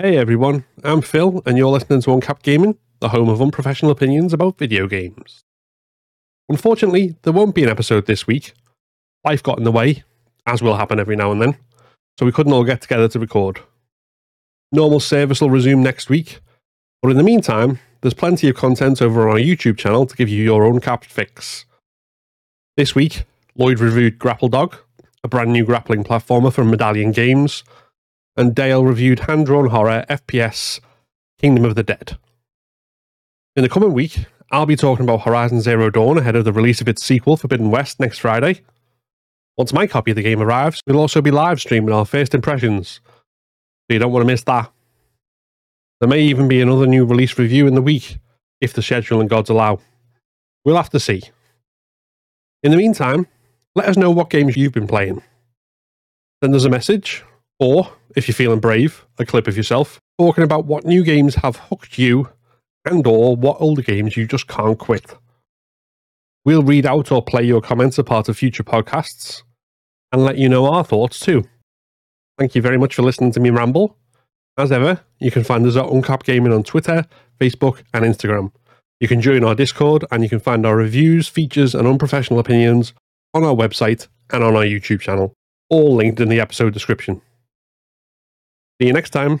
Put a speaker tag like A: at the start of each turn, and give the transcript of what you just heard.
A: Hey everyone, I'm Phil, and you're listening to Uncapped Gaming, the home of unprofessional opinions about video games. Unfortunately, there won't be an episode this week. Life got in the way, as will happen every now and then, so we couldn't all get together to record. Normal service will resume next week, but in the meantime, there's plenty of content over on our YouTube channel to give you your uncapped fix. This week, Lloyd reviewed Grapple Dog, a brand new grappling platformer from Medallion Games, and Dale reviewed hand drawn horror FPS Kingdom of the Dead. In the coming week, I'll be talking about Horizon Zero Dawn ahead of the release of its sequel, Forbidden West, next Friday. Once my copy of the game arrives, we'll also be live streaming our first impressions, so you don't want to miss that. There may even be another new release review in the week, if the schedule and gods allow. We'll have to see. In the meantime, let us know what games you've been playing. Send us a message, or, if you're feeling brave, a clip of yourself talking about what new games have hooked you and or what older games you just can't quit. We'll read out or play your comments as part of future podcasts and let you know our thoughts too. Thank you very much for listening to me ramble. As ever, you can find us at Uncapped Gaming on Twitter, Facebook, and Instagram. You can join our Discord and you can find our reviews, features, and unprofessional opinions on our website and on our YouTube channel, all linked in the episode description. See you next time.